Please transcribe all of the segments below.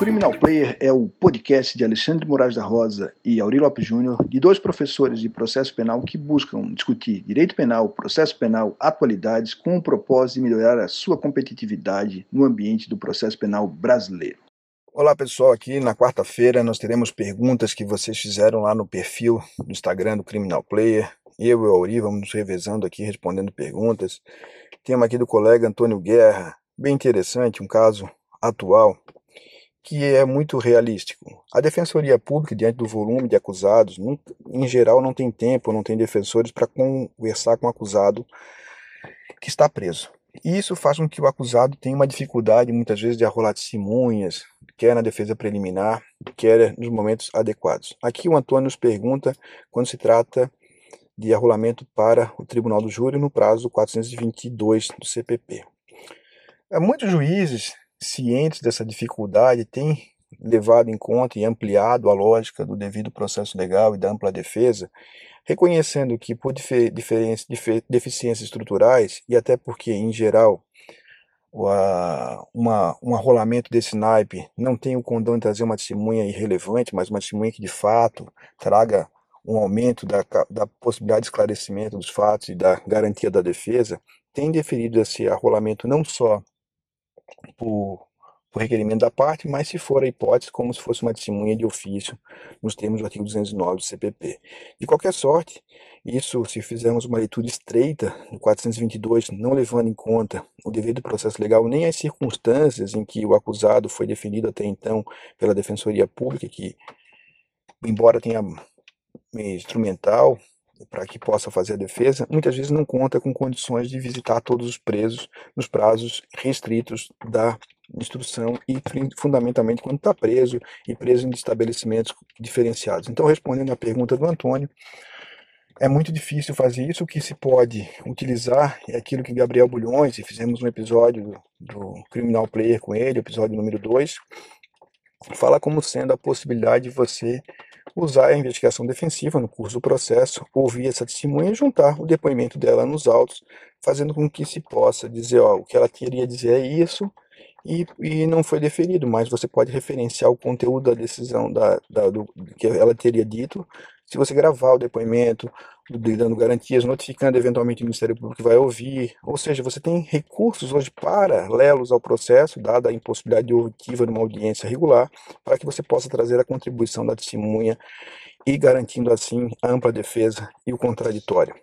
Criminal Player é o podcast de Alexandre Moraes da Rosa e Aurélio Lopes Júnior, de dois professores de processo penal que buscam discutir direito penal, processo penal, atualidades, com o propósito de melhorar a sua competitividade no ambiente do processo penal brasileiro. Olá pessoal, aqui na quarta-feira nós teremos perguntas que vocês fizeram lá no perfil do Instagram do Criminal Player. Eu e o Auri vamos nos revezando aqui respondendo perguntas. Tema aqui do colega Antônio Guerra, bem interessante, um caso atual que é muito realístico. A Defensoria Pública, diante do volume de acusados, em geral não tem tempo, não tem defensores para conversar com o acusado que está preso. E isso faz com que o acusado tenha uma dificuldade, muitas vezes, de arrolar testemunhas, quer na defesa preliminar, quer nos momentos adequados. Aqui o Antônio nos pergunta quando se trata de arrolamento para o Tribunal do Júri no prazo 422 do CPP. Muitos juízes cientes dessa dificuldade, têm levado em conta e ampliado a lógica do devido processo legal e da ampla defesa, reconhecendo que por deficiências estruturais, e até porque, em geral, uma, um arrolamento desse naipe não tem o condão de trazer uma testemunha irrelevante, mas uma testemunha que de fato traga um aumento da, da possibilidade de esclarecimento dos fatos e da garantia da defesa, tem deferido esse arrolamento não só por, por requerimento da parte, mas se for a hipótese, como se fosse uma testemunha de ofício, nos termos do artigo 209 do CPP. De qualquer sorte, isso, se fizermos uma leitura estreita do 422, não levando em conta o dever do processo legal, nem as circunstâncias em que o acusado foi definido até então pela Defensoria Pública, que, embora tenha instrumental para que possa fazer a defesa, muitas vezes não conta com condições de visitar todos os presos nos prazos restritos da instrução e fundamentalmente quando está preso e preso em estabelecimentos diferenciados. Então, respondendo à pergunta do Antônio, é muito difícil fazer isso. O que se pode utilizar é aquilo que Gabriel Bulhões, e fizemos um episódio do, do Criminal Player com ele, episódio número 2, fala como sendo a possibilidade de você usar a investigação defensiva no curso do processo, ouvir essa testemunha e juntar o depoimento dela nos autos, fazendo com que se possa dizer, ó, o que ela queria dizer é isso e, e não foi deferido, mas você pode referenciar o conteúdo da decisão da, da do, que ela teria dito, se você gravar o depoimento, dando garantias, notificando eventualmente o Ministério Público que vai ouvir, ou seja, você tem recursos hoje paralelos ao processo, dada a impossibilidade de ouvitiva numa audiência regular, para que você possa trazer a contribuição da testemunha e garantindo assim a ampla defesa e o contraditório.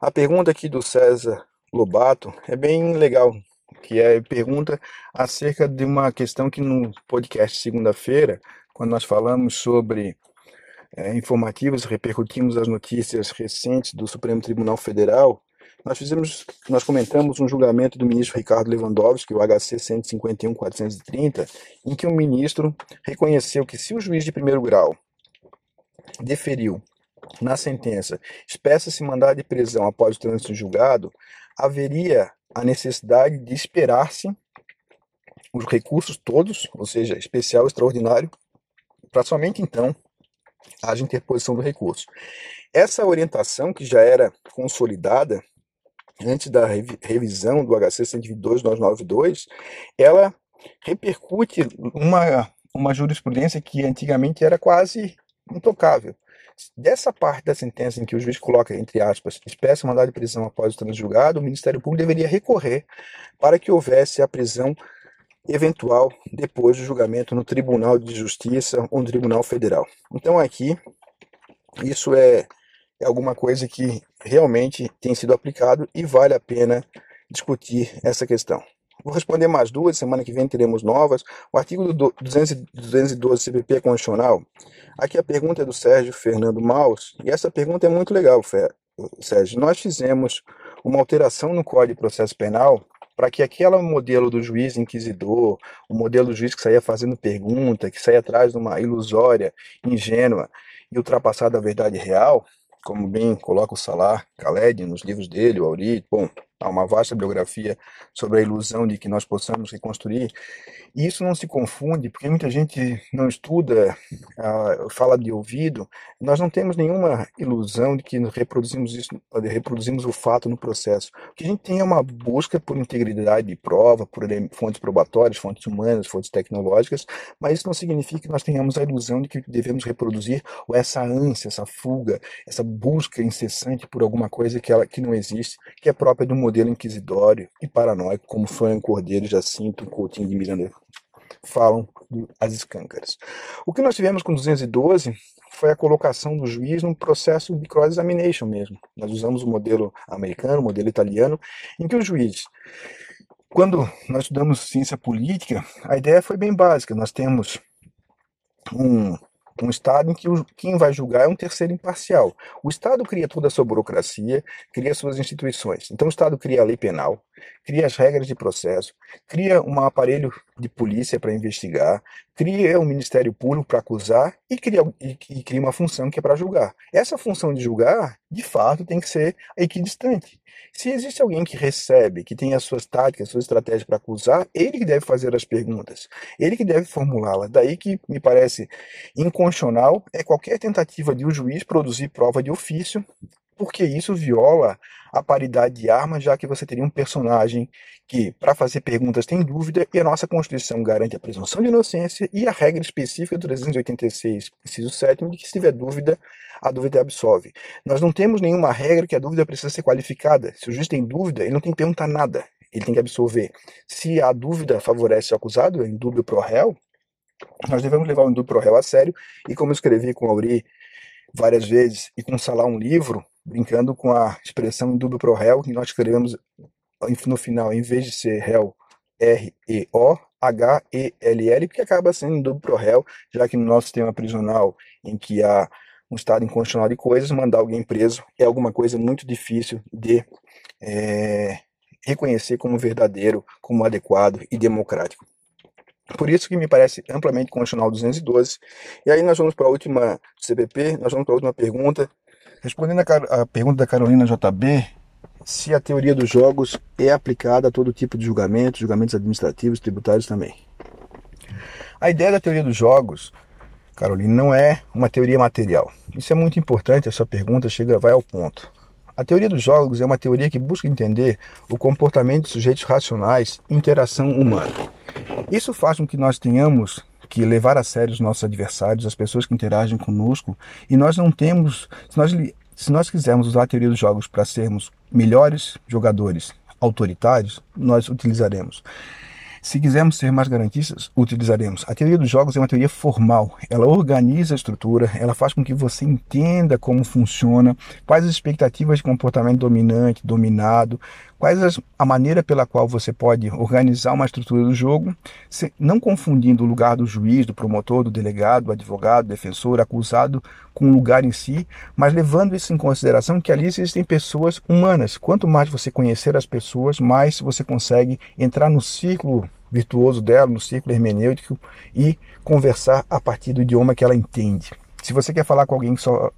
A pergunta aqui do César Lobato é bem legal, que é pergunta acerca de uma questão que no podcast segunda-feira, quando nós falamos sobre é, informativos, repercutimos as notícias recentes do Supremo Tribunal Federal, nós fizemos, nós comentamos um julgamento do ministro Ricardo Lewandowski, o HC 151-430, em que o ministro reconheceu que se o juiz de primeiro grau deferiu na sentença espécie-se mandado de prisão após o trânsito julgado, haveria a necessidade de esperar-se os recursos todos, ou seja, especial extraordinário, para somente então haja interposição do recurso. Essa orientação, que já era consolidada antes da revisão do HC 122.292, ela repercute uma, uma jurisprudência que antigamente era quase intocável. Dessa parte da sentença em que o juiz coloca, entre aspas, espécie mandado de prisão após o trânsito julgado, o Ministério Público deveria recorrer para que houvesse a prisão eventual depois do julgamento no Tribunal de Justiça ou no Tribunal Federal. Então aqui isso é, é alguma coisa que realmente tem sido aplicado e vale a pena discutir essa questão. Vou responder mais duas, semana que vem teremos novas. O artigo do 212 CPP Constitucional. Aqui a pergunta é do Sérgio Fernando Maus, e essa pergunta é muito legal, Sérgio. Nós fizemos uma alteração no Código de Processo Penal para que aquele modelo do juiz inquisidor, o modelo do juiz que saía fazendo pergunta, que saía atrás de uma ilusória, ingênua e ultrapassada a verdade real, como bem coloca o Salah Khaled nos livros dele, o Auri, bom, há uma vasta bibliografia sobre a ilusão de que nós possamos reconstruir. E isso não se confunde, porque muita gente não estuda, uh, fala de ouvido. Nós não temos nenhuma ilusão de que reproduzimos isso, reproduzimos o fato no processo. O que a gente tem é uma busca por integridade de prova, por fontes probatórias, fontes humanas, fontes tecnológicas, mas isso não significa que nós tenhamos a ilusão de que devemos reproduzir ou essa ânsia, essa fuga, essa busca incessante por alguma coisa que, ela, que não existe, que é própria do modelo inquisidório e paranoico, como Fran Cordeiro, Jacinto, Coutinho de Miranda falam as escâncaras. O que nós tivemos com 212 foi a colocação do juiz num processo de cross-examination mesmo. Nós usamos o modelo americano, o modelo italiano, em que o juiz, quando nós estudamos ciência política, a ideia foi bem básica. Nós temos um um Estado em que o, quem vai julgar é um terceiro imparcial. O Estado cria toda a sua burocracia, cria suas instituições. Então o Estado cria a lei penal, cria as regras de processo, cria um aparelho de polícia para investigar, cria um Ministério Público para acusar e cria, e, e cria uma função que é para julgar. Essa função de julgar, de fato, tem que ser equidistante. Se existe alguém que recebe, que tem as suas táticas, as suas estratégias para acusar, ele que deve fazer as perguntas, ele que deve formulá-las. Daí que me parece inconstitucional é qualquer tentativa de o um juiz produzir prova de ofício, porque isso viola a paridade de armas, já que você teria um personagem que, para fazer perguntas, tem dúvida, e a nossa Constituição garante a presunção de inocência e a regra específica do 386, inciso 7, de que se tiver dúvida, a dúvida absolve. Nós não temos nenhuma regra que a dúvida precisa ser qualificada. Se o juiz tem dúvida, ele não tem que perguntar nada, ele tem que absolver. Se a dúvida favorece o acusado, em dúvida pro réu, nós devemos levar o indúbio pro réu a sério, e como eu escrevi com Auri várias vezes, e com Salar um livro, brincando com a expressão indúbio pro réu, que nós escrevemos no final, em vez de ser réu, R-E-O, H-E-L-L, que acaba sendo indúbio pro réu, já que no nosso sistema prisional, em que há um estado inconstitucional de coisas, mandar alguém preso é alguma coisa muito difícil de é, reconhecer como verdadeiro, como adequado e democrático. Por isso que me parece amplamente constitucional 212. E aí nós vamos para a última CPP, nós vamos para a última pergunta. Respondendo a, a pergunta da Carolina JB, se a teoria dos jogos é aplicada a todo tipo de julgamentos, julgamentos administrativos, tributários também. A ideia da teoria dos jogos, Carolina, não é uma teoria material. Isso é muito importante, a sua pergunta chega, vai ao ponto. A teoria dos jogos é uma teoria que busca entender o comportamento de sujeitos racionais e interação humana. Isso faz com que nós tenhamos que levar a sério os nossos adversários, as pessoas que interagem conosco, e nós não temos, se nós, se nós quisermos usar a teoria dos jogos para sermos melhores jogadores autoritários, nós utilizaremos. Se quisermos ser mais garantistas, utilizaremos. A teoria dos jogos é uma teoria formal. Ela organiza a estrutura, ela faz com que você entenda como funciona, quais as expectativas de comportamento dominante, dominado, quais as, a maneira pela qual você pode organizar uma estrutura do jogo, se, não confundindo o lugar do juiz, do promotor, do delegado, do advogado, defensor, acusado com o lugar em si, mas levando isso em consideração que ali existem pessoas humanas. Quanto mais você conhecer as pessoas, mais você consegue entrar no círculo virtuoso dela, no círculo hermenêutico e conversar a partir do idioma que ela entende. Se você quer falar com alguém que só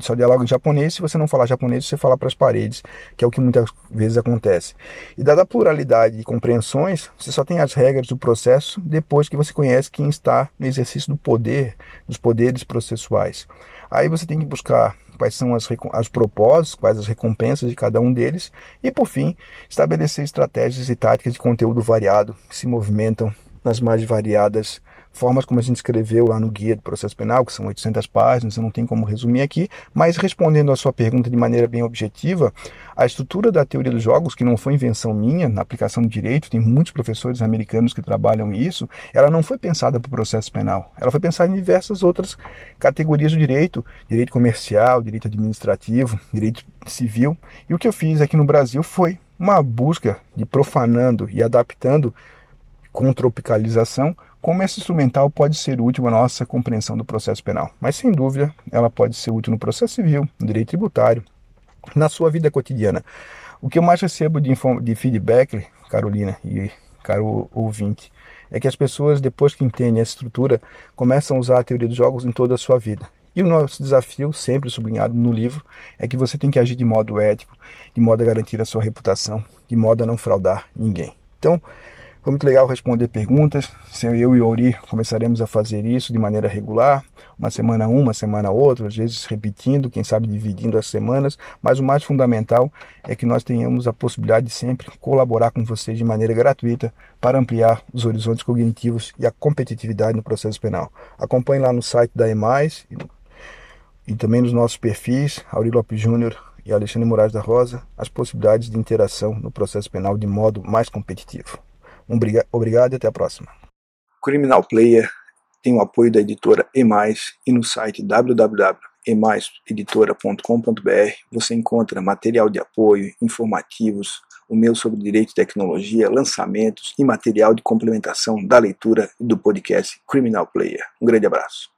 só dialoga em japonês, se você não falar japonês, você fala para as paredes, que é o que muitas vezes acontece. E dada a pluralidade de compreensões, você só tem as regras do processo depois que você conhece quem está no exercício do poder, dos poderes processuais. Aí você tem que buscar quais são as, as propósitos, quais as recompensas de cada um deles, e por fim, estabelecer estratégias e táticas de conteúdo variado que se movimentam nas mais variadas formas como a gente escreveu lá no guia do processo penal, que são 800 páginas, eu não tenho como resumir aqui, mas respondendo a sua pergunta de maneira bem objetiva, a estrutura da teoria dos jogos, que não foi invenção minha, na aplicação do direito, tem muitos professores americanos que trabalham isso, ela não foi pensada para o processo penal, ela foi pensada em diversas outras categorias do direito, direito comercial, direito administrativo, direito civil, e o que eu fiz aqui no Brasil foi uma busca de profanando e adaptando com tropicalização como esse instrumental pode ser útil à nossa compreensão do processo penal. Mas, sem dúvida, ela pode ser útil no processo civil, no direito tributário, na sua vida cotidiana. O que eu mais recebo de, de feedback, Carolina e caro ouvinte, é que as pessoas, depois que entendem essa estrutura, começam a usar a teoria dos jogos em toda a sua vida. E o nosso desafio, sempre sublinhado no livro, é que você tem que agir de modo ético, de modo a garantir a sua reputação, de modo a não fraudar ninguém. Então, foi muito legal responder perguntas. Eu e Ori começaremos a fazer isso de maneira regular, uma semana um, uma semana outra, às vezes repetindo, quem sabe dividindo as semanas. Mas o mais fundamental é que nós tenhamos a possibilidade de sempre colaborar com vocês de maneira gratuita para ampliar os horizontes cognitivos e a competitividade no processo penal. Acompanhe lá no site da EMAIS e também nos nossos perfis, Auri Lopes Júnior e Alexandre Moraes da Rosa, as possibilidades de interação no processo penal de modo mais competitivo. Um obrigado e até a próxima. Criminal Player tem o apoio da editora Emais e no site www.emaiseditora.com.br você encontra material de apoio, informativos, o meu sobre direito e tecnologia, lançamentos e material de complementação da leitura do podcast Criminal Player. Um grande abraço.